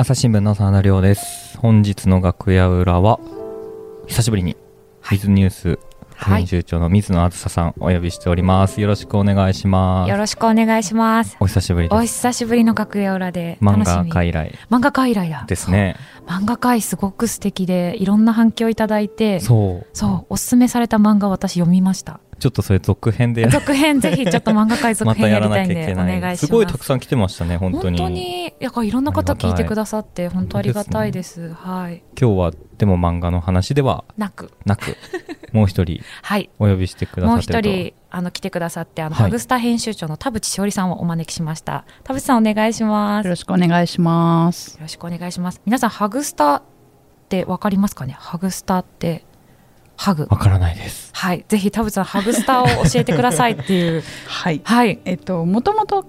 朝日新聞の真田亮です。本日の楽屋裏は久しぶりに水ニュース編集長の水野あずささんお呼びしております。よろしくお願いします。よろしくお願いします。お久しぶりです。お久しぶりの楽屋裏で漫画家以来。漫画家以来だ。ですね漫画界すごく素敵でいろんな反響いただいてそう。そうおすすめされた漫画私読みました。ちょっとそれ続編で。続編ぜひちょっと漫画界続編ややらなきゃいりたいんでおけない願いします。すごいたくさん来てましたね本当に。本当に。やっぱいろんな方聞いてくださって本当ありがたいです。はい。今日はでも漫画の話ではなく。なく。もう一人。はい。お呼びしてくだもうさってると。一人あの来てくださってあの、はい。ハグスタ編集長の田淵しおりさんをお招きしました。田淵さんお願いします。よよろしくお願いします。ろしくお願いします。皆さんハグスタってわかりますかね？ハグスタってハグ。わからないです。はい。ぜひ田淵さんハグスタを教えてくださいっていう。はい。はい。えっと、もともと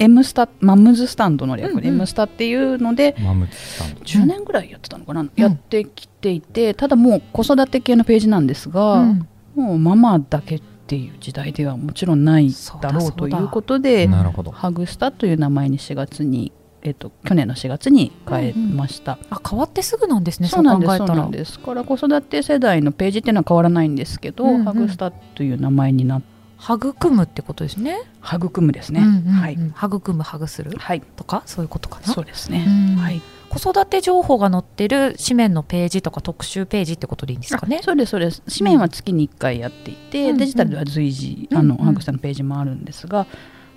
M スタ、マムズスタンドの略でうんうん。M スタっていうので、マムツさん10年ぐらいやってたのかな、やってきていて、ただもう子育て系のページなんですが、うん。もうママだけっていう時代ではもちろんないだろそうということで、ハグスタという名前に4月に、えっと、去年の4月に変えました。あ変わってすぐなんですねそうなんです、そうなんです。から子育て世代のページっていうのは変わらないんですけど、うんうんハグスタという名前になって育むってことですね育むですね。うんうんうんはい。育むハグするはい。とかそういうことかなそうですね。うんはい。子育て情報が載ってる紙面のページとか特集ページってことでいいんですかね？あそうですそうです。紙面は月に1回やっていて、うん。デジタルでは随時、うんあのうんハグさんのページもあるんですが、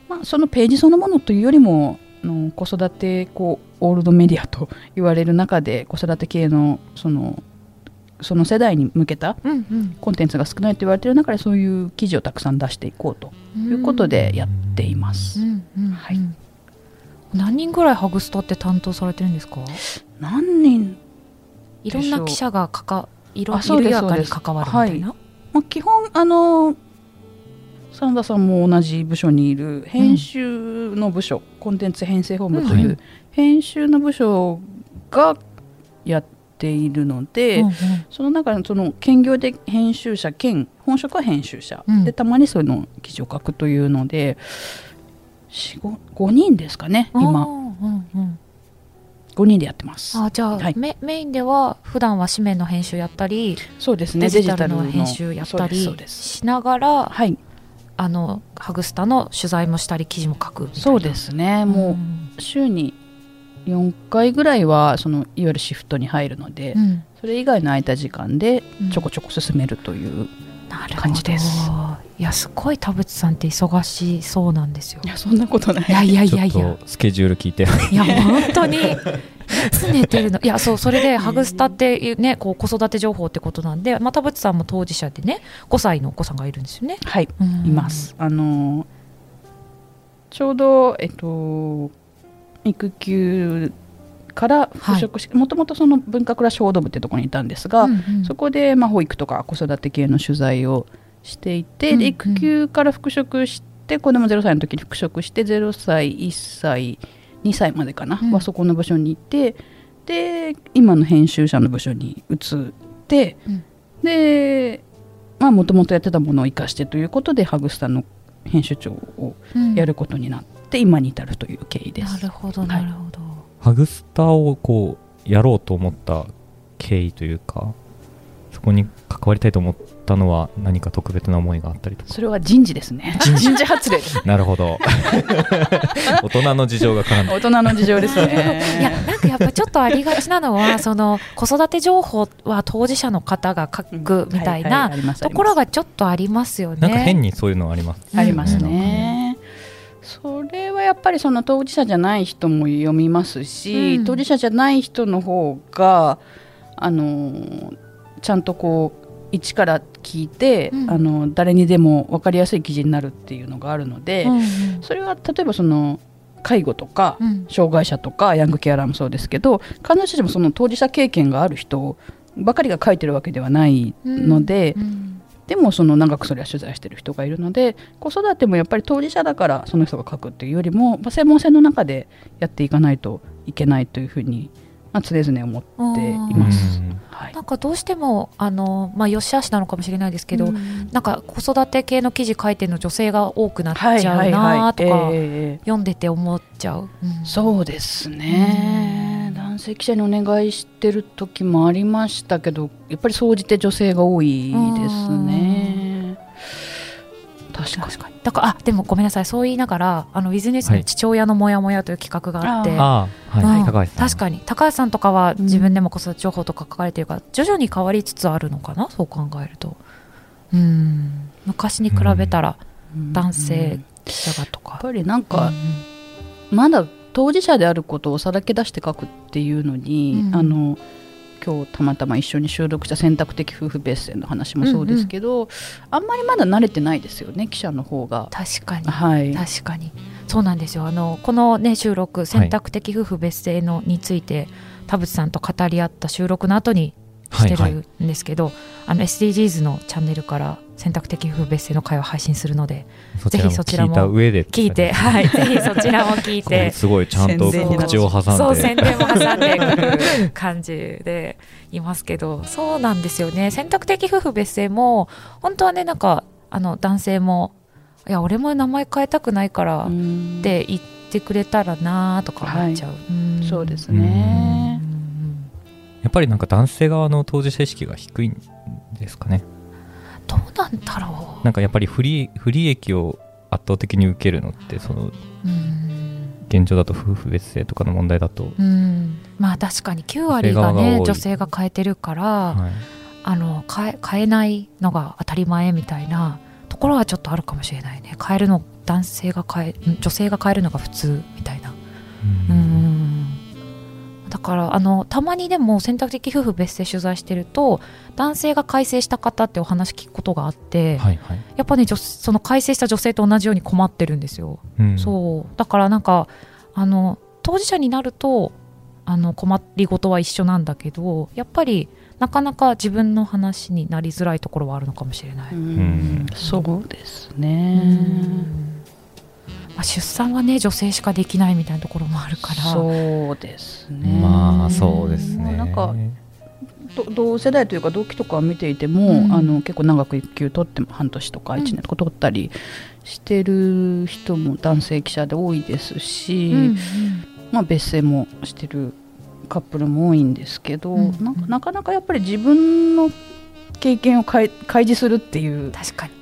まあ、そのページそのものというよりもあの子育てこうオールドメディアと言われる中で子育て系のそのその世代に向けたコンテンツが少ないと言われている中でそういう記事をたくさん出していこうということでやっています。うんうんうん。はい何人ぐらいハグスタって担当されてるんですか？何人、いろんな記者がかかいろ緩やかに関わるみたいな、まあ、基本あの真田さんも同じ部署にいる編集の部署、コンテンツ編成本部とうん。いう編集の部署がやっているので、うんうん。その中でその兼業で編集者兼本職は編集者、うん。でたまにその記事を書くというので 5, 5人ですかね今。うんうん。5人でやってます。あじゃあ、はい。メメインでは普段は紙面の編集やったりそうですねデジタルの編集やったりしながらはい。あのハグスタの取材もしたり記事も書くそうですね。もう週に4回ぐらいはそのいわゆるシフトに入るので、うん、うんそれ以外の空いた時間でうん。ちょこちょこ進めるという、なるほど感じです。いやすごい田淵さんって忙しそうなんですよ。いやそんなことない。いやいやいちょっやいやとスケジュール聞いて。いや本当に。いつ寝てるの？いやそうそれでハグスタっていうねこう子育て情報ってことなんで、まあ、田淵さんも当事者でね5歳のお子さんがいるんですよね、はいうん。います。あのちょうどえっと育休から復職しもともとその文化暮らし報道部ってところにいたんですが、うんうん。そこでまあ保育とか子育て系の取材をしていて、うんうん。で育休から復職して子供0歳の時に復職して0歳1歳2歳までかな、うん。はそこの部署にいてで今の編集者の部署に移って、うん。でまあもともとやってたものを生かしてということでハグスタの編集長をうん。やることになって、今に至るという経緯です。なるほどはい。なるほど、ハグスターをこうやろうと思った経緯というかそこに関わりたいと思ったのは何か特別な思いがあったりとか？それは人事ですね。人事発令です。なるほど 大人の事情が絡んで大人の事情ですね。いやなんかやっぱちょっとありがちなのは その子育て情報は当事者の方が書くみたいなところがちょっとありますよね。なんか変にそういうのありますありますうんね。それはやっぱりその当事者じゃない人も読みますし、うん。当事者じゃない人の方があのちゃんとこう一から聞いて、うん。あの誰にでも分かりやすい記事になるっていうのがあるので、うんうん。それは例えばその介護とか、うん。障害者とかヤングケアラーもそうですけど彼女たちもその当事者経験がある人ばかりが書いてるわけではないので、うんでもその長くそれは取材してる人がいるので子育てもやっぱり当事者だからその人が書くっていうよりも、まあ、専門性の中でやっていかないといけないというふうに、まあ、常々思っています。はい。なんかどうしてもあの、まあ、よしあしなのかもしれないですけど、うん。なんか子育て系の記事書いてるの女性が多くなっちゃうなとかええ読んでて思っちゃう、うん。そうですね、男性記者にお願いしてる時もありましたけどやっぱり総じて女性が多いですね確か確かに。だからあでもごめんなさい。そう言いながらあのウィズニュースの父親のモヤモヤという企画があって、はい、うん。高橋さん。確かに。高橋さんとかは自分でも子育て情報とか書かれてるから、徐々に変わりつつあるのかな？そう考えると。うん。昔に比べたら男性記者がとか。やっ、ぱりなんか、まだ当事者であることをさらけ出して書くっていうのに、うん。あの今日たまたま一緒に収録した選択的夫婦別姓の話もそうですけど、あんまりまだ慣れてないですよね記者の方が。確かに。はい、確かに。そうなんですよ。あのこの、ね、収録選択的夫婦別姓のについて田淵さんと語り合った収録の後にしてはいるんですけど、あの SDGs のチャンネルから選択的夫婦別姓の会を配信するのでぜひそちらも聞いた上で聞いて、はい、ぜひそちらも聞いて。すごいちゃんと宣伝になっ口を挟んで。そう宣伝も挟んでくる感じでいますけど。そうなんですよね。選択的夫婦別姓も本当はねなんかあの男性もいや俺も名前変えたくないからうん。って言ってくれたらなとか思っちゃう、うん。そうですうん。ね。やっぱりなんか男性側の当事者意識が低いんですかねどうなんだろう。なんかやっぱり不利不利益を圧倒的に受けるのってそのうん。現状だと夫婦別姓とかの問題だと、うん。まあ確かに9割がね女性が変えてるから、はい。あの変え変えないのが当たり前みたいなところはちょっとあるかもしれないね。変えるの男性が変えん女性が変えるのが普通みたいな。うん。だからあのたまにでも選択的夫婦別姓取材してると男性が改正した方ってお話聞くことがあって、はいはい、やっぱね女その改正した女性と同じように困ってるんですよ、うん。そう。だからなんかあの当事者になるとあの困りごとは一緒なんだけどやっぱりなかなか自分の話になりづらいところはあるのかもしれない。うん。そうですうね。んまあ、出産はね女性しかできないみたいなところもあるから。そうですね。まあそうですね。なんかど同世代というか同期とかを見ていても、うん。あの結構長く育休取っても半年とか1年とか取ったりしてる人も男性記者で多いですし、うん。まあ、別姓もしてるカップルも多いんですけど、うん。なんかなかなかやっぱり自分の経験を開開示するっていう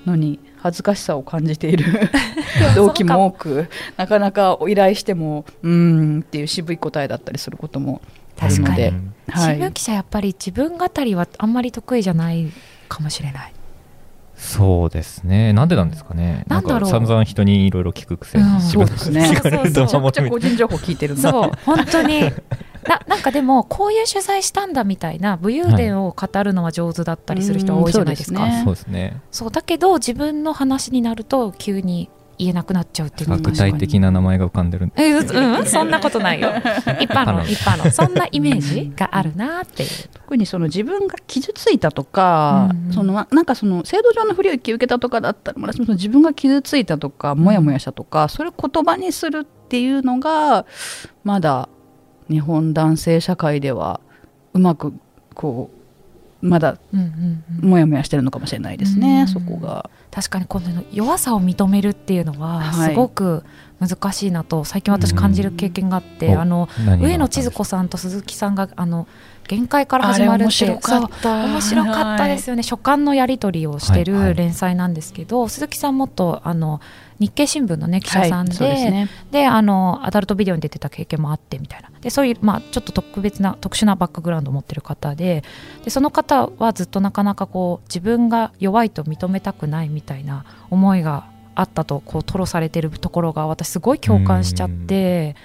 のに恥ずかしさを感じている 同期も多くなかなかお依頼してもうーんっていう渋い答えだったりすることもある確かに。はい。新聞記者やっぱり自分語りはあんまり得意じゃないかもしれない。そうですね。なんでなんですかね。なんだろう。か散々人にいろいろ聞くくせに、うん。自分そうですね。そうそうめちゃくちゃ個人情報聞いてるんだ。そう本当に。ななんかでもこういう取材したんだみたいな武勇伝を語るのは上手だったりする人は多いじゃないですか、うんそうですね。そうだけど自分の話になると急に言えなくなっちゃうっていうのは具体的な名前が浮かんでる。んでえうん、そんなことないよ。一般の一般の。そんなイメージがあるなっていう。特にその自分が傷ついたとか、うん。そのななんかその制度上の不利益を受けたとかだったらまだしもその自分が傷ついたとかモヤモヤしたとかそれを言葉にするっていうのがまだ日本男性社会ではうまくこうまだうんうんうん。モヤモヤしてるのかもしれないですね、うん。そこが。確かにこの弱さを認めるっていうのははい。すごく難しいなと最近私感じる経験があって、うん。あの上野千鶴子さんと鈴木さんがあの限界から始まるってそうた。面白かったですよね、書簡のやり取りをしてる連載なんですけど、鈴木さんもっとあの日経新聞の、ね、記者さんで,、はいですね。であのアダルトビデオに出てた経験もあってみたいな。でそういう、まあ、ちょっと特別な特殊なバックグラウンドを持ってる方ででその方はずっとなかなかこう自分が弱いと認めたくないみたいな思いがあったとこう吐露されてるところが私すごい共感しちゃって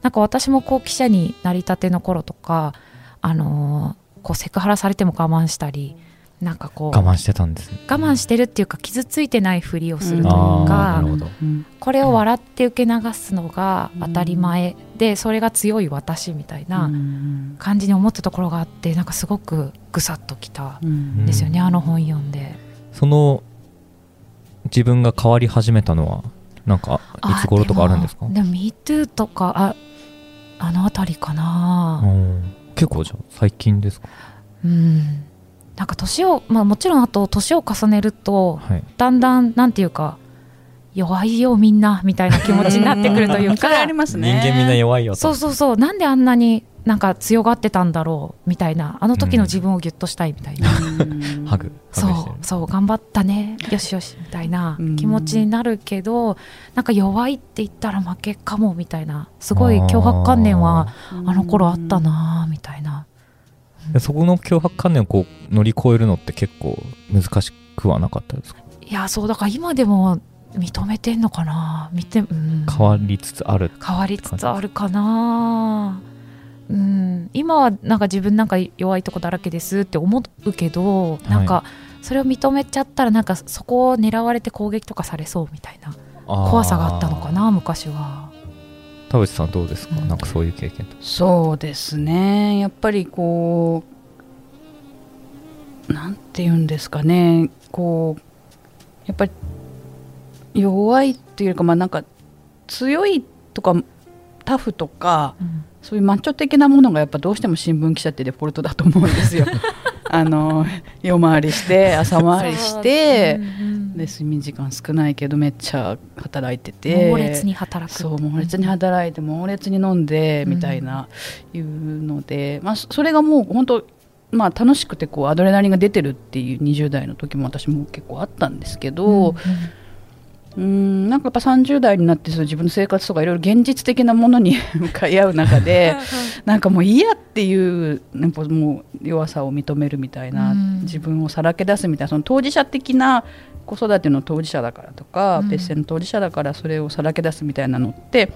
なんか私もこう記者になりたての頃とか、あのーこうセクハラされても我慢したりなんかこう我慢してたんですね。我慢してるっていうか傷ついてないふりをするというかうん。これを笑って受け流すのが当たり前でそれが強い私みたいなうん。感じに思ったところがあってなんかすごくぐさっときたうん。んですよね、うん。あの本読んで。その自分が変わり始めたのはなんかいつ頃とかあるんですか？でも MeToo とかああの辺りかな、うん。結構じゃあ最近ですか？うんなんか年を、まあ、もちろんあと年を重ねるとはい。だんだんなんていうか弱いよみんなみたいな気持ちになってくるというそれあかりますね人間みんな弱いよと。そうそうそう。なんであんなになんか強がってたんだろうみたいなあの時の自分をギュッとしたいみたいな、ハグ。ハそうグしてる。そう頑張ったね。よしよしみたいなうん。気持ちになるけどなんか弱いって言ったら負けかもみたいな。すごい脅迫観念はあの頃あったなみたいな。でそこの脅迫観念をこう乗り越えるのって結構難しくはなかったですか？いやそうだから今でも認めてんのかな？見て、うん、変わりつつある変わりつつあるかな？うん。今はなんか自分なんか弱いとこだらけですって思うけど、なんかそれを認めちゃったらなんかそこを狙われて攻撃とかされそうみたいな怖さがあったのかな昔は田淵さんどうですか、うん。なんかそういう経験とそうですね。やっぱりこうなんて言うんですかね。こうやっぱり弱いっていうかまあなんか強いとかタフとかうん。そういうマッチョ的なものがやっぱどうしても新聞記者ってデフォルトだと思うんですよ。あの夜回りして朝回りしてうんうんで睡眠時間少ないけどめっちゃ働いてて。猛烈に働く。そう猛烈に働いて猛烈に飲んでみたいな、いうので、まあ、そそれがもう本当まあ楽しくてこうアドレナリンが出てるっていう20代の時も私も結構あったんですけど、うんなんかやっぱ30代になってそう自分の生活とかいろいろ現実的なものに 向かい合う中でなんかもういいやっていうやっぱもう弱さを認めるみたいな、うん自分をさらけ出すみたいなその当事者的な子育ての当事者だからとか、うん。別姓の当事者だからそれをさらけ出すみたいなのって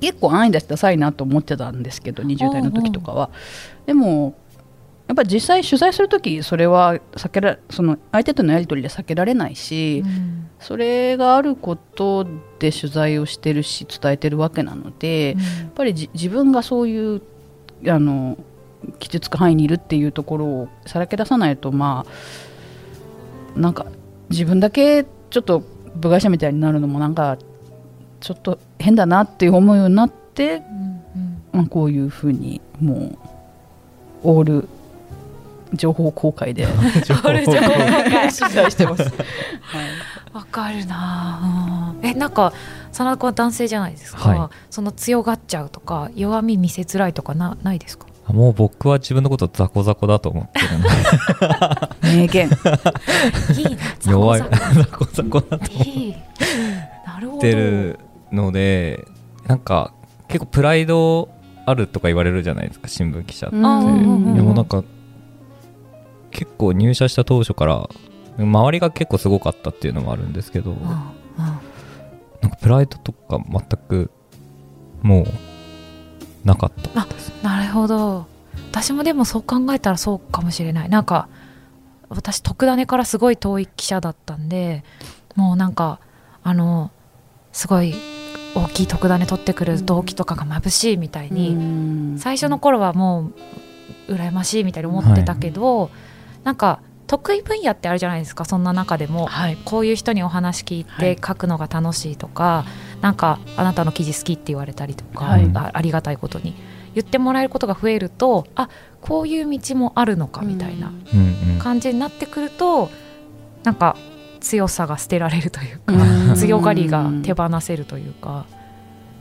結構安易だしダサいなと思ってたんですけど20代の時とかは。でもやっぱり実際取材する時それは避けらその相手とのやり取りで避けられないし、うん。それがあることで取材をしてるし伝えてるわけなので、やっぱりじ自分がそういうあの傷つく範囲にいるっていうところをさらけ出さないとまあなんか自分だけちょっと部外者みたいになるのもなんかちょっと変だなって思うようになって、うんうん。まあ、こういうふうにもうオール情報公開で情報公開取材してます。はい。わかるな。えなんか真田君は男性じゃないですか、はい。その強がっちゃうとか弱み見せづらいとかなないですか？もう僕は自分のこと雑魚雑魚だと思ってるんで名言。弱 いザコザ雑魚雑魚。だとコいいなるほどってるのでなんか結構プライドあるとか言われるじゃないですか新聞記者って、でもなんか結構入社した当初から周りが結構すごかったっていうのもあるんですけど、なんかプライドとか全くもうなかった。ですなるほど。私もでもそう考えたらそうかもしれない。なんか私特ダネからすごい遠い記者だったんでもうなんかあのすごい大きい特ダネ取ってくる動機とかが眩しいみたいに、最初の頃はもう羨ましいみたいに思ってたけど、なんか得意分野ってあるじゃないですかそんな中でも、はい。こういう人にお話聞いはい。て書くのが楽しいとか、なんかあなたの記事好きって言われたりとか、はい。あありがたいことに。言ってもらえることが増えるとあこういう道もあるのかみたいな感じになってくるとなんか強さが捨てられるというか、うん。強がりが手放せるというか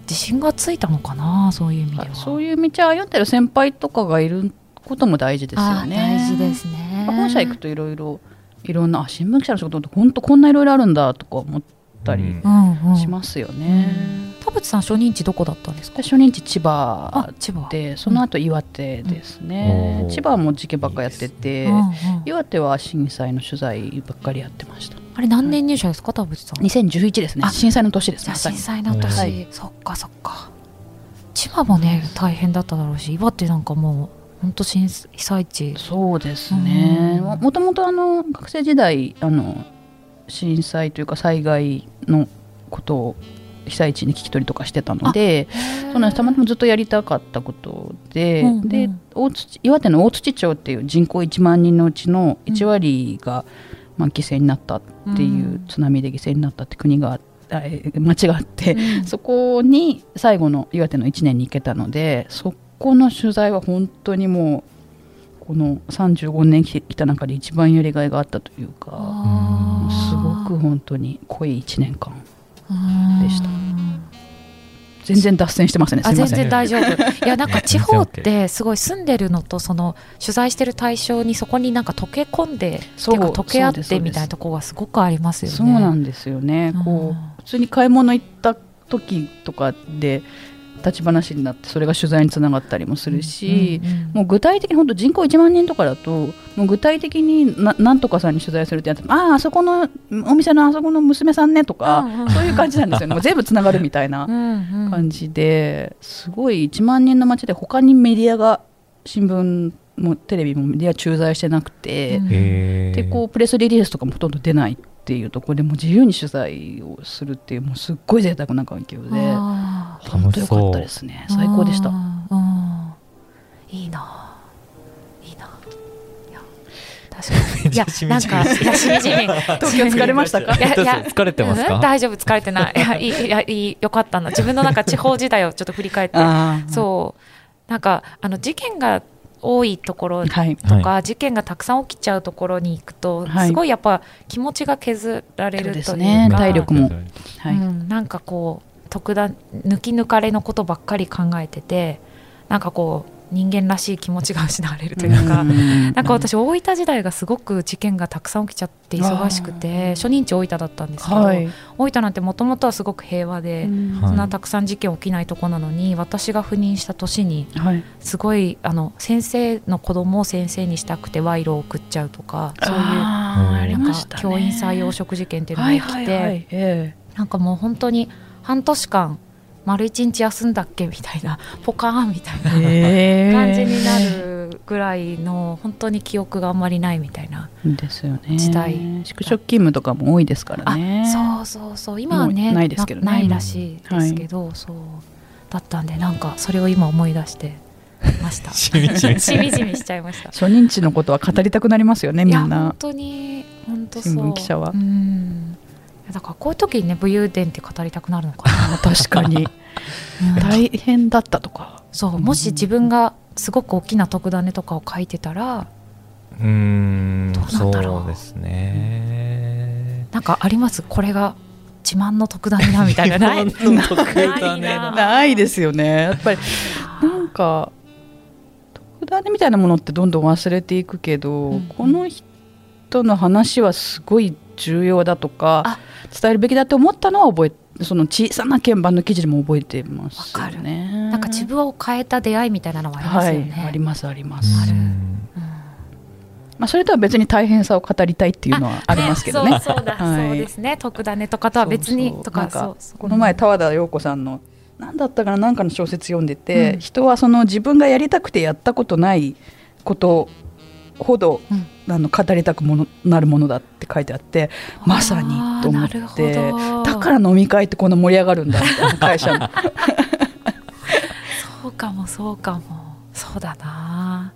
自信がついたのかなそういう意味では。そういう道を歩んでる先輩とかがいることも大事ですよあね。大事ですね。本社行くといろいろいろんなあ新聞記者の仕事って本当こんないろいろあるんだとか思ったりしますよね。田淵さん初任地どこだったんですか？で初任地千あ葉千葉。でその後岩手ですね、うん。千葉も事件ばっかやっててうんうん。岩手は震災の取材ばっかりやってました。あれ何年入社ですか？田淵さん。2011ですね。あ震災の年ですじゃあまさに震災の年、はい。そっかそっか。千葉もね大変だっただろうし岩手なんかもう本当震災地。そうですね。うん。ももともとあの学生時代あの震災というか災害のことを被災地に聞き取りとかしてたのでそうなんです。たまたまずっとやりたかったことで,、うんうん。で大土岩手の大土町っていう人口1万人のうちの1割が、まあ、犠牲になったっていう、うん。津波で犠牲になったって国があえ町があって、うん。そこに最後の岩手の1年に行けたのでそこの取材は本当にもうこの35年来た中で一番やりがいがあったというかすごく本当に濃い1年間でした。うん全然脱線してますね。すあ全然大丈夫。いやなんか地方っ全てすごい住んでるのとその取材してる対象にそこになんか溶け込んでそう溶け合ってみたいなところがすごくありますよね。そうなんですよね、こうん。う普通に買い物行った時とかで立ち話になってそれが取材につながったりもするし、うんうんもう具体的に本当人口1万人とかだともう具体的にななんとかさんに取材するってやってあああそこのお店のあそこの娘さんねとか、うんうん。そういう感じなんですよね。もう全部つながるみたいな感じですごい1万人の街で他にメディアが新聞もテレビもメディア駐在してなくて、うんでこうプレスリリースとかもほとんど出ないっていうところでもう自由に取材をするっていうもうすっごい贅沢な環境で本当良かったですね。最高でした。いいな。いいな。いや確かに。いやなんかいやしみじみ。東京疲れましたか？いやいや疲れてますか？うん大丈夫疲れてない。いやいいいやいいよかったな。自分のなんか地方時代をちょっと振り返って。そう。なんかあの事件が多いところはい。とか、事件がたくさん起きちゃうところに行くと、はい。すごいやっぱ気持ちが削られるというかね。体力も。はい、うん、なんかこう特段抜き抜かれのことばっかり考えててなんかこう人間らしい気持ちが失われるというか。ん。なんか私大分時代がすごく事件がたくさん起きちゃって忙しくて初任地大分だったんですけど、はい、大分なんてもともとはすごく平和で、はい。そんなたくさん事件起きないとこなのに私が赴任した年にはい、すごいあの先生の子供を先生にしたくて賄賂を送っちゃうとかそういうなんか教員採用職事件っていうのがはい起きて、はいはいえ。なんかもう本当に半年間丸一日休んだっけ？みたいな ポカーンみたいなえ感じになるぐらいの本当に記憶があんまりないみたいな、ですよね。時代。宿直勤務とかも多いですからね。あそうそうそう。今はねないですけどね。なないらしいですけど、そうだったんでなんかそれを今思い出してました。しみじみ。しみじみしちゃいました。初任地のことは語りたくなりますよねみんな。本当に本当そう。新聞記者は。うんだからこういう時にね武勇伝って語りたくなるのかな。あ 確かに。大変だったとか。そう。もし自分がすごく大きな特ダネとかを書いてたらうーん。どうなんだろう。そうですね。なんかあります？これが自慢の特ダネだみたいな。ない。自慢の特ダネないな。ないですよね。やっぱり。なんか特ダネみたいなものってどんどん忘れていくけど、うん。この人の話はすごい重要だとかあ伝えるべきだと思ったのは覚えその小さな鍵盤の記事でも覚えてますよわかる。ね。なんか自分を変えた出会いみたいなのはありますよね、はい、ありますありまうす、あるん。うん。まあ、それとは別に大変さを語りたいっていうのはありますけどね。そうそうだ、はい。そうですね。特ダネとかとは別に。とかなんかそうそう。この前田和田陽子さんの何だったかな何かの小説読んでて、うん。人はその自分がやりたくてやったことないことほど、うん。あの語りたくものなるものだって書いてあってまさにと思ってど。だから飲み会ってこんな盛り上がるんだみたいな会社のそうかもそうかも。そうだな。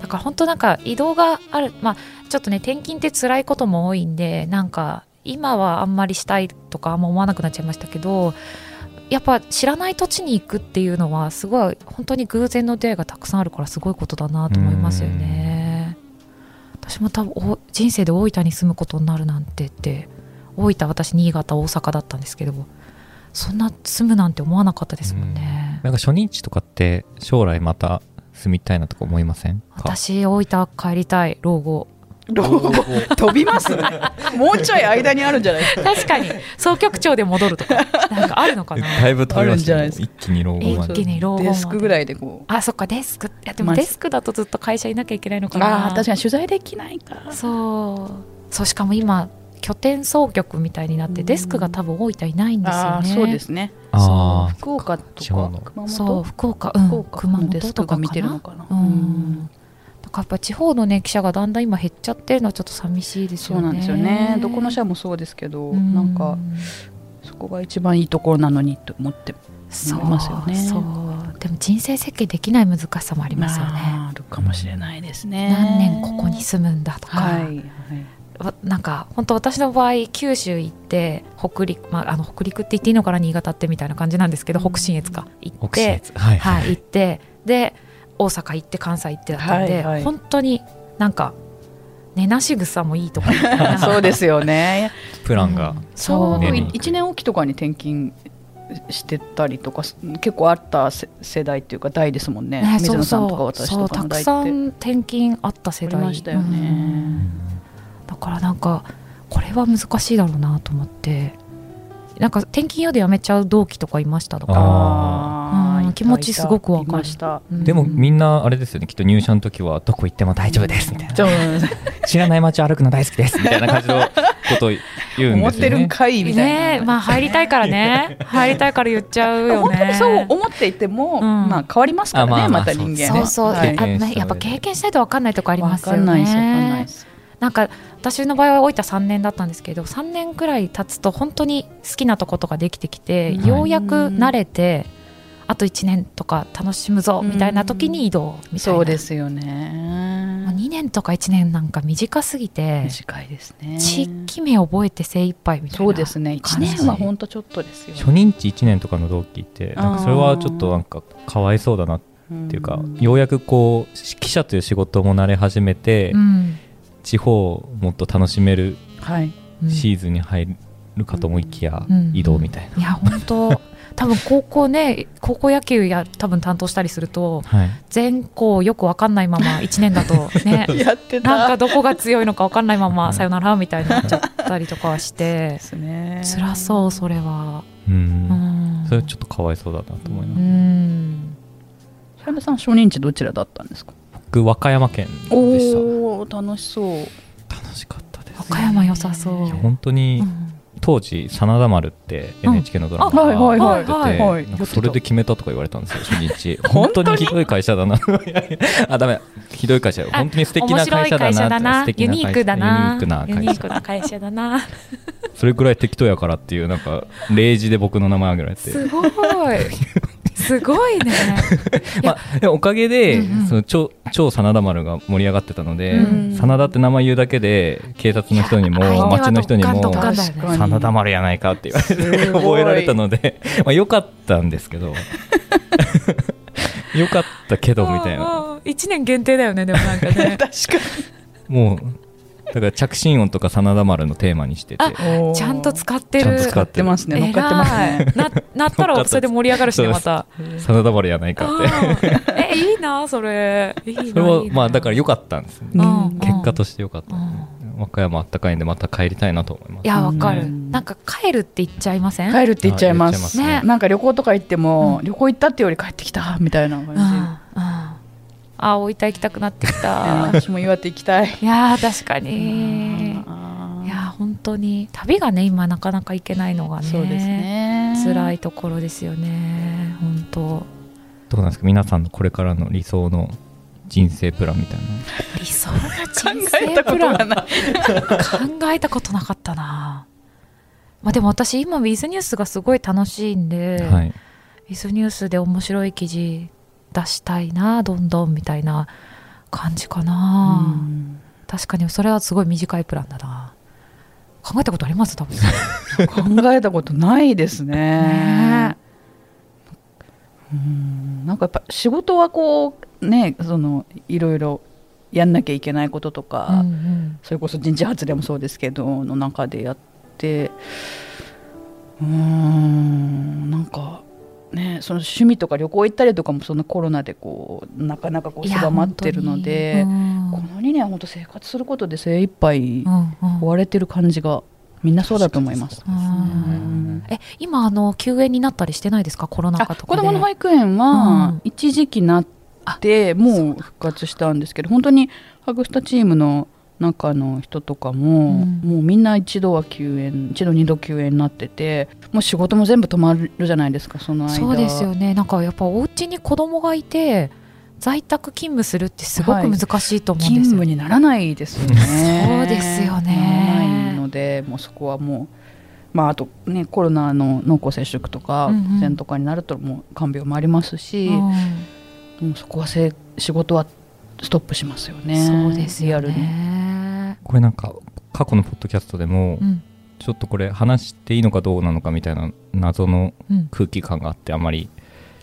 だから本当なんか移動があるまあちょっとね転勤って辛いことも多いんでなんか今はあんまりしたいとかあんま思わなくなっちゃいましたけどやっぱ知らない土地に行くっていうのはすごい本当に偶然の出会いがたくさんあるからすごいことだなと思いますよね私も多分お人生で大分に住むことになるなんてって大分私新潟大阪だったんですけどそんな住むなんて思わなかったですもんね、なんか初任地とかって将来また住みたいなとか思いませんか？私大分帰りたい老後老後飛びますね。もうちょい間にあるんじゃない？ですか確かに。総局長で戻るとか。なんかあるのかな。だいぶ飛びましたよあるんじゃないですか？一気に老後まで一気にデスクぐらいでこう。あそっかデスクいやでもまあデスクだとずっと会社いなきゃいけないのかな。あー確かに取材できないかそう。そう。しかも今拠点総局みたいになってデスクが多分大分いないんですよね。そうですね。ああ福岡とか熊そう本福岡うん福岡熊のデスクが見本とかかな。てるのかな。うん。だやっぱ地方のね記者がだんだん今減っちゃってるのはちょっと寂しいですよね。そうなんですよね。どこの社もそうですけどうん。なんかそこが一番いいところなのにと思ってそう思いますよね。そうでも人生設計できない難しさもありますよね。あるかもしれないですね。何年ここに住むんだとか、はいはい。わなんか本当私の場合九州行って北陸、まあ、あの北陸って言っていいのかな新潟ってみたいな感じなんですけど、うん。北信越か。行っ北信て、越。はい。はい、行ってで大阪行って関西行ってだったんで、はいはい。本当になんか寝なし草もいいとこみたいな。そうですよね。プランが。うん。ちょうどね1年おきとかに転勤してたりとかす結構あったせ世代っていうか代ですもんね。ね水野さんとか私とかの代って。たくさん転勤あった世あ代りましたよね。うん。だからなんかこれは難しいだろうなと思って。なんか転勤用で辞めちゃう同期とかいましたとか。あー。いたうん気持ちすごくわかる。いました。うんでもみんなあれですよね。きっと入社の時はどこ行っても大丈夫です。みたいな知らない街を歩くの大好きです。みたいな感じのことを言うん思ってるんですよねかいみたいな、ねえ。まあ入りたいからね入りたいから言っちゃうよね。本当にそう思っていても、うん。まあ変わりますからね、あまあまあまた人間ね。そうそう、はい。あねやっぱ経験したいと分かんないとこありますよね。わかんないですわかんないです。なんか私の場合は大分3年だったんですけど3年くらい経つと本当に好きなとことができてきて、うんようやく慣れてあと1年とか楽しむぞみたいな時に移動みたいな、そうですよもうね2年とか1年なんか短すぎて短いですね。地域名覚えて精一杯みたいなそうですね。1感じ。年は本当ちょっとですよ。初任地1年とかの同期ってなんかそれはちょっとなんかかわいそうだなっていうか、ようやくこう記者という仕事も慣れ始めて、うん。地方をもっと楽しめるシーズンに入るかと思いきや、うん。移動みたいいや本当多分高校ね高校野球や多分担当したりするとな、はい、全校よく分かんないまま1年だとね やってた。なんかどこが強いのか分かんないままさよならみたいになっちゃったりとかはして辛そうそれは。うん。うん。それはちょっとかわいそうだなと思います、うん。佐山さん初任地どちらだったんですか？僕和歌山県でした。おー楽しそう。楽しかったです和歌山良さそう。いや本当に、うん当時「真田丸」って NHK のドラマがはい出てはいはいなんかそれで決めたとか言われたんですよ初日。本本当にひどい会社だな。あダメ。ひどい会社。あ本当に素敵な会社だなユニークだな。ユニークなユニ会社ークな会社だな。それぐらい適当やからっていうなんか例示で僕の名前挙げられて。すごい すごいね。まあ、おかげで、うんうん。その超超真田丸が盛り上がってたので、うん真田って名前言うだけで警察の人にも町の人にも真田丸やないかって言われて覚えられたので、まあ、よかったんですけど よかったけどみたいな。1年限定だよねでもなんかね。確かもうだから着信音とか真田丸のテーマにしてて。ちゃんと使ってる。と使ってるますね。乗っかってますね。ななったらそれで盛り上がるしね また。真田丸やないかって。えいいなそれ。いいな それはいいな。まあだから良かったんですね。結果として良かったうん。和歌山あったかいんでまた帰りたいなと思います。いやわかる。うん。なんか帰るって言っちゃいません？帰るって言っちゃいますね。なんか旅行とか行っても、うん。旅行行ったってより帰ってきたみたいな感じ、うん。うんあ大分行きたくなってきた。私も岩手行きたい。いやー確かに。いやー本当に旅がね今なかなか行けないのがねそうですね。辛いところですよね。本当。どうなんですか？皆さんのこれからの理想の人生プランみたいな。理想の考人生プラン？とがない考えたことなかったな。まあでも私今ウィズニュースがすごい楽しいんで、はい。ウィズニュースで面白い記事出したいなどんどんみたいな感じかな、うん。確かにそれはすごい短いプランだな。考えたことあります？多分。考えたことないですね。ね。うん。なんかやっぱ仕事はこうねそのいろいろやんなきゃいけないこととか、うんうん。それこそ人事発電もそうですけどの中でやってうーんなんかねその趣味とか旅行行ったりとかもそのコロナでこうなかなかこう狭まってるので、本この2年は本当生活することで精一杯追われてる感じがみんなそうだと思います。うんうん。え今あの休園になったりしてないですか？コロナあ禍とかで。子どもの保育園うん。は一時期なってもう復活したんですけど本当にハグスタチームの中の人とかも、うん。もうみんな一度は休園一度二度休園になっててもう仕事も全部止まるじゃないですかその間そうですよね。なんかやっぱお家に子供がいて在宅勤務するってすごく難しいと思うんですよ、勤務にならないですよね。そうですよね。ないのでもうそこはもうまああとねコロナの濃厚接触とかうんうん。感染とかになるともう看病もありますし、うん。もうそこはせ仕事はストップしますよね。そうですよね、これなんか過去のポッドキャストでも、うん。ちょっとこれ話していいのかどうなのかみたいな謎のうん。空気感があってあんまり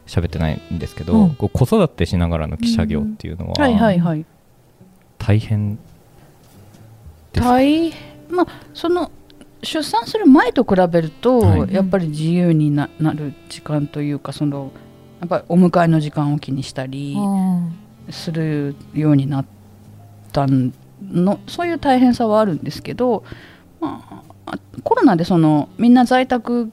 喋ってないんですけど、うん。こう子育てしながらの記者業っていうのははいはいはい。大変ですか？大まあその出産する前と比べると、はい。やっぱり自由にななる時間というかそのやっぱりお迎えの時間を気にしたりうんするようになったの。そういう大変さはあるんですけど、まあ、コロナでそのみんな在宅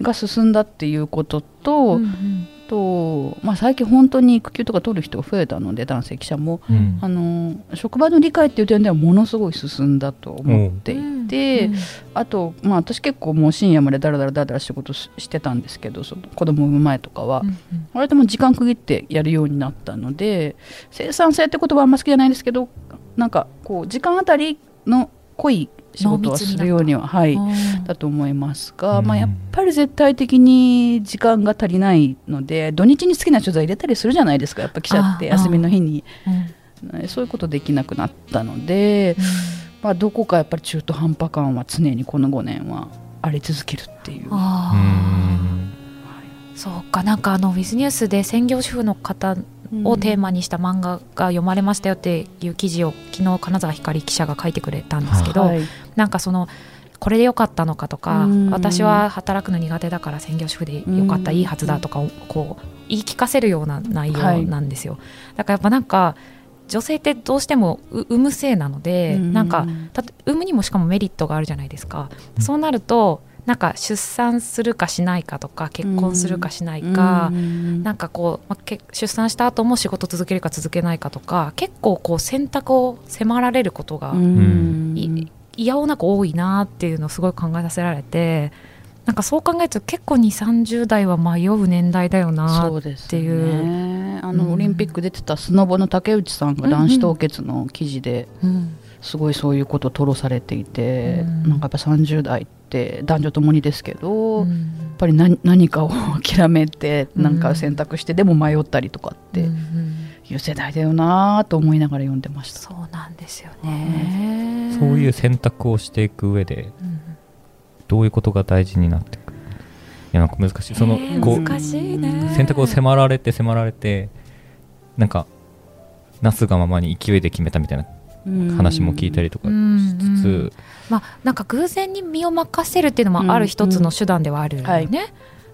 が進んだっていうことと、うんうん。とまあ、最近本当に育休とか取る人が増えたので男性記者も。うん。あの職場の理解っていう点ではものすごい進んだと思っていて、うん。あと、まあ、私結構もう深夜までだらだらだらだら仕事ししてたんですけどその子供産む前とかは、うん割ともう時間区切ってやるようになったので生産性って言葉はあんま好きじゃないんですけどなんかこう時間あたりの濃い仕事をするようには、はい、うん。だと思いますが、うん。まあ、やっぱり絶対的に時間が足りないので土日に好きな取材入れたりするじゃないですか。やっぱ記者って休みの日に。うん。そういうことできなくなったので、まあ、どこかやっぱり中途半端感は常にこの5年はあり続けるっていう。そうか。なんかあのウィズニュースで専業主婦の方をテーマにした漫画が読まれましたよっていう記事を昨日金沢光記者が書いてくれたんですけど、はい。なんかそのこれでよかったのかとか、うん。私は働くの苦手だから専業主婦でよかった、うんいいはずだとかをこう言い聞かせるような内容なんですよ、だからやっぱなんか女性ってどうしてもう産む性なので、うん。なんか産むにもしかもメリットがあるじゃないですか、うん。そうなるとなんか出産するかしないかとか結婚するかしないか、うん。なんかこう、まあ、け出産した後も仕事続けるか続けないかとか結構こう選択を迫られることがうん。いいやおなく多いなっていうのをすごい考えさせられてなんかそう考えると結構2 3 0代は迷う年代だよなっていう。ね。あうんのオリンピック出てたスノボの竹内さんが卵子凍結の記事でうんすごいそういうことを吐露されていて、うん。なんかやっぱ30代って男女ともにですけど、やっうんぱり何何かを諦めてうん。なんか選択してでも迷ったりとかっていう世代だよなと思いながら読んでました。そうなんですよね。そういう選択をしていく上でうん。どういうことが大事になってくる？いやなんか難しい。その、えーこう難しいね。選択を迫られて迫られてなんかなすがままに勢いで決めたみたいな話も聞いたりとかしつつ、うん。うんまあなんか偶然に身を任せるっていうのもある一つの手段ではあるよね、はい。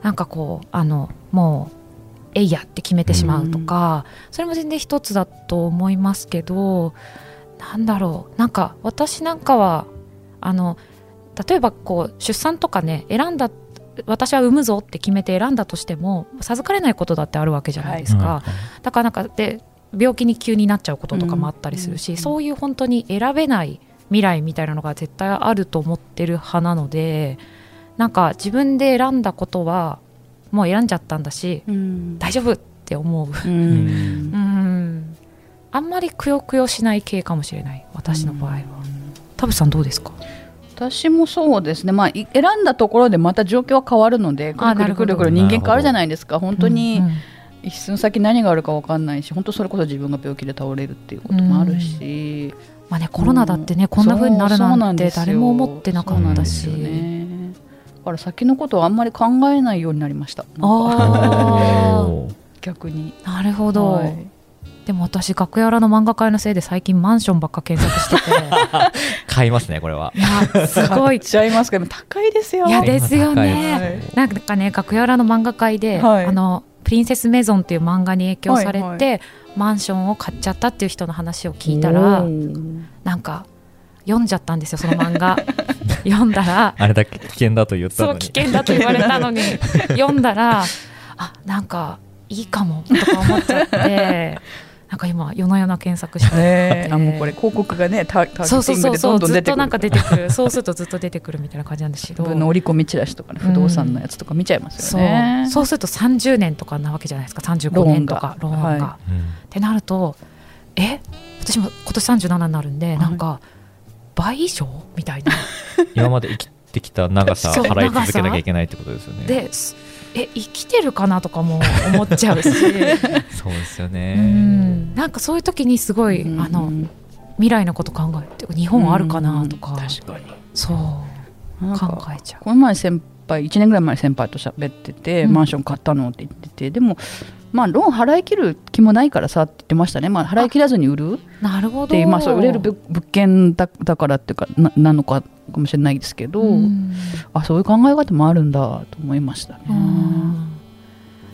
なんかこうあのもうえいやって決めてしまうとか、それも全然一つだと思いますけどなんだろう。なんか私なんかはあの例えばこう出産とかね選んだ私は産むぞって決めて選んだとしても授かれないことだってあるわけじゃないですか、だからなんかで病気に急になっちゃうこととかもあったりするし、うんそういう本当に選べない未来みたいなのが絶対あると思ってる派なのでなんか自分で選んだことはもう選んじゃったんだしうん。大丈夫って思う。ううん。んうん。あんまりくよくよしない系かもしれない私の場合は。田淵さんどうですか？私もそうですね、まあ、い選んだところでまた状況は変わるのでくるくるくるくる人間変わるじゃないですか。本当にうんうん一寸先何があるか分かんないし本当それこそ自分が病気で倒れるっていうこともあるし、まあねコロナだってね、うん。こんな風になるなんて誰も思ってなかったし、そうなんですよね。だから先のことをあんまり考えないようになりました。あーおー。逆に。なるほど、はい。でも私楽屋裏の漫画会のせいで最近マンションばっか検索してて。買いますねこれは。いやすごい。買っちゃいますけど高いですよ。いやですよね。なんかね楽屋裏の漫画会で、はい。あのプリンセスメゾンっていう漫画に影響されて、はいはマンションを買っちゃったっていう人の話を聞いたらなんか読んじゃったんですよその漫画。読んだらあれだけ危険だと言ったのに。そう危険だと言われたのに。読んだらあなんかいいかもとか思っちゃってなんか今夜な夜な検索して。ね あもうこれ広告がねタターそうそうゲティングでそうそうずどんどん出てくる。っとなんか出てくるそうするとずっと出てくるみたいな感じなんですけど。自分の折り込みチラシとかね不動産のやつとか見ちゃいますそうよね。そうすると30年とかなわけじゃないですか。35年とかローンが。ローンがはうんってなるとえ？私も今年37になるんで、い。なんか倍以上？みたいな。今まで生きてきた長さそう払い続けなきゃいけないってことですよね。ですえ生きてるかなとかも思っちゃうし、そうですようねん。なんかそういう時にすごい、うん。あの未来のこと考えて日本あるかなとか、うん。確かに。そう。考えちゃう。この前先輩1年ぐらい前に先輩と喋ってて、うん。マンション買ったのって言っててでもまあローン払い切る気もないからさって言ってましたね、まあ、払い切らずに売る。なるほど。っていうまあそう売れる物物件だだからっていうかななのかかもしれないですけど、うん。あそういう考え方もあるんだと思いましたね。うん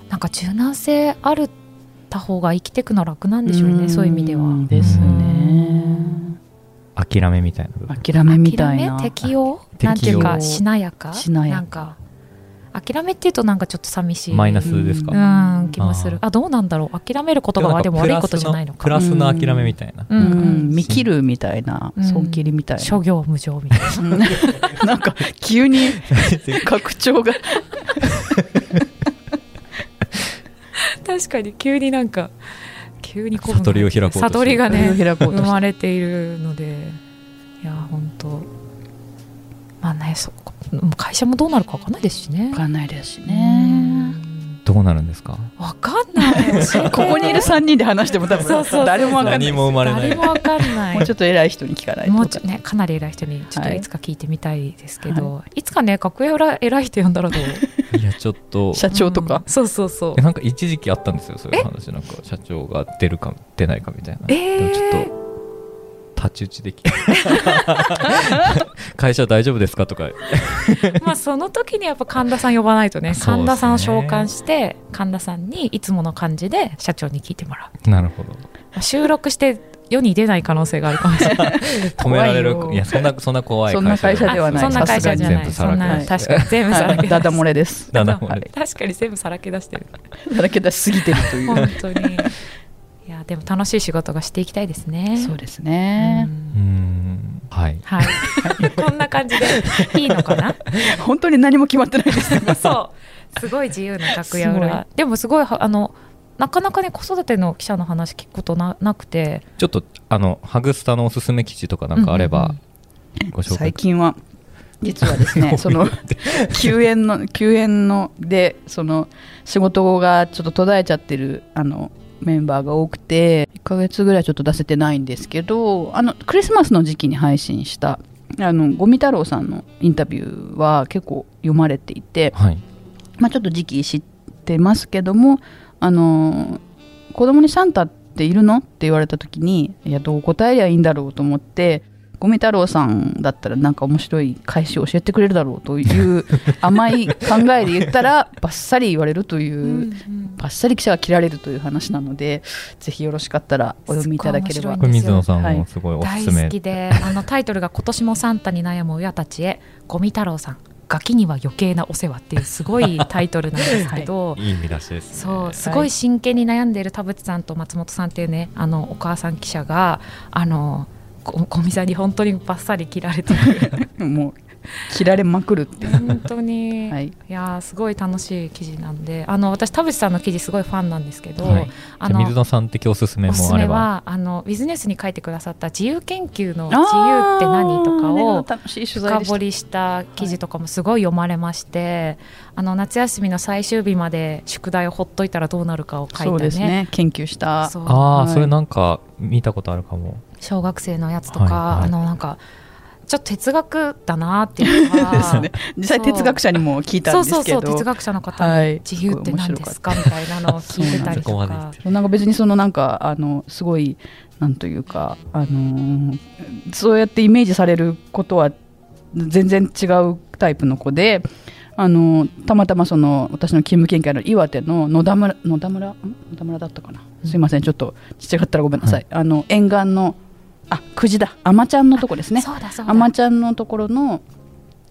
なんか柔軟性あるた方が生きていくの楽なんでしょうねそういう意味では。んですね。諦めみたいな諦めみたいな。適応？適応。なんていうかしなやか？しなやか。んか諦めっていうとなんかちょっと寂しい。マイナスですか、うん気もする。ああどうなんだろう？諦めることがでも悪いことじゃないのプかラスのプラスの諦めみたいな、ううん。うん。見切るみたいな、うん。損切りみたいな。諸行無常みたいな。うん。なんか急に 拡張が。確かに急になんか急にこう悟りを開こうとしてる。悟りがね生まれているので。いや本当。まあねそこ会社もどうなるか分かんないですしね。わかんないですしうね。ん。どうなるんですか？分かんない。ここにいる3人で話しても多分そうそうそう誰もわかんない。何も生まれない。誰も分かんない。もうちょっと偉い人に聞かないと。もうちょねかなり偉い人にちょっとはいいつか聞いてみたいですけど、い、つかね楽屋裏偉い人呼んだらどう？いやちょっと。社長とか。うん、そうそうそう。えなんか一時期あったんですよそういう話。なんか社長が出るか出ないかみたいな、えー。ちょっと太刀打ちでき 会社大丈夫ですか？とか。まあその時にやっぱ神田さん呼ばないとねね。神田さんを召喚して神田さんにいつもの感じで社長に聞いてもらうなるほど。まあ収録して世に出ない可能性があるかもしれない。止められる？怖いやそんなそんな怖いそんな会社ではない。あそんな会社じゃない。そんな確かに全部さらけ出してダダ漏れです。だなこれ。はい。確かに全部さらけ出してる。だらけ出しすぎてるという。本当に。いやでも楽しい仕事がしていきたいですね。そうですね。はい。はい。こんな感じでいいのかな？本当に何も決まってないです。そう。すごい自由な楽屋裏。でもすごいはあのなかなかね子育ての記者の話聞くことななくて。ちょっとあのハグスタのおすすめ記事とかなんかあればご紹介。最近は実はですねその休園の休園のでその仕事がちょっと途絶えちゃってるあのメンバーが多くて1ヶ月ぐらいちょっと出せてないんですけどあのクリスマスの時期に配信したあのゴミ太郎さんのインタビューは結構読まれていて、はい。まあ、ちょっと時期知ってますけどもあの子供にサンタっているの？って言われた時にいやどう答えりゃいいんだろうと思ってゴミ太郎さんだったらなんか面白い返しを教えてくれるだろうという 甘い考えで言ったらバッサリ言われるという、バッサリ記者が切られるという話なのでぜひよろしかったらお読みいただければ。すごいこれ水野さんはい。もすごいお大すすめ、好きであのタイトルが「今年もサンタに悩む親たちへゴミ太郎さんガキには余計なお世話」っていうすごいタイトルなんですけど、いい見出しです、ね、そうすごい真剣に悩んでいる田淵さんと松本さんっていうねあのお母さん記者があの 小見さんに本当にバッサリ切られてる。もう切られまくるって本当に、、はい。い、やーすごい楽しい記事なんであの私田淵さんの記事すごいファンなんですけど、はい。あじゃあ水野さん的おすすめおすすめもあればは？あのビジネスに書いてくださった自由研究の自由って何とかを深でした。掘りした記事とかもすごい読まれまして、あの夏休みの最終日まで宿題をほっといたらどうなるかを書いたね。ね。研究した。そう。ああ、はい。それなんか見たことあるかも。小学生のやつとか、はいはい。あのなんかちょっと哲学だなっていうのはですね。実際哲学者にも聞いたんですけど。そうそう哲学者の方に、はい。自由って何ですかみたいなのを聞いてたりとか。なんか別にそのなんかあのすごいなんというか、あのーそうやってイメージされることは全然違うタイプの子で、あのーたまたまその私の勤務研究の岩手の野田村野田村ん野田村だったかな、すいませんちょっと違ったらごめんなさい、あの沿岸のあ久慈だ。あまちゃんのとこですね。そうだそうだ。あまちゃんのところの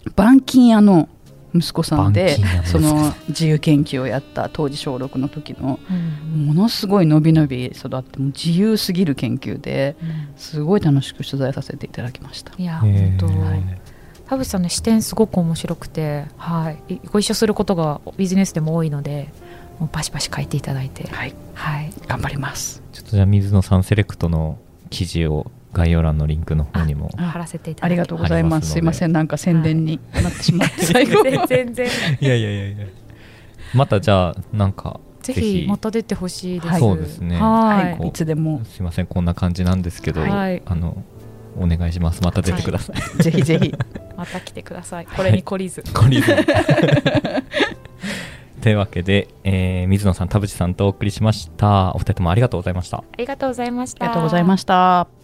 板金屋の息子さんでその自由研究をやった当時小6の時のうん。ものすごい伸び伸び育ってもう自由すぎる研究でうん。すごい楽しく取材させていただきました。いや本当、はい。田淵さんの視点すごく面白くて、はい、い。ご一緒することがビジネスでも多いのでもうバシバシ書いていただいて、はい、はい、頑張ります。ちょっとじゃあ水野さんセレクトの記事を概要欄のリンクの方にもあ貼らせていただいて。ありがとうございます。すいません。なんか宣伝になってしまって最後。全然。いやいやいやいや。またじゃあなんかぜぜひ。ひまた出てほしいです、はい。そうですね。はい。はい、いつでも。すいません。こんな感じなんですけど、はい。あのお願いします。また出てください、ぜひぜひ。また来てください。これに懲りず、これでというわけで、えー、水野さん、田淵さんとお送りしました。お二人ともありがとうございました。ありがとうございました。ありがとうございました。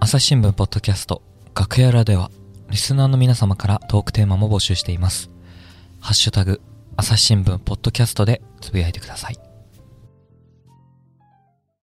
朝日新聞ポッドキャスト楽屋裏ではリスナーの皆様からトークテーマも募集しています。ハッシュタグ朝日新聞ポッドキャストでつぶやいてください。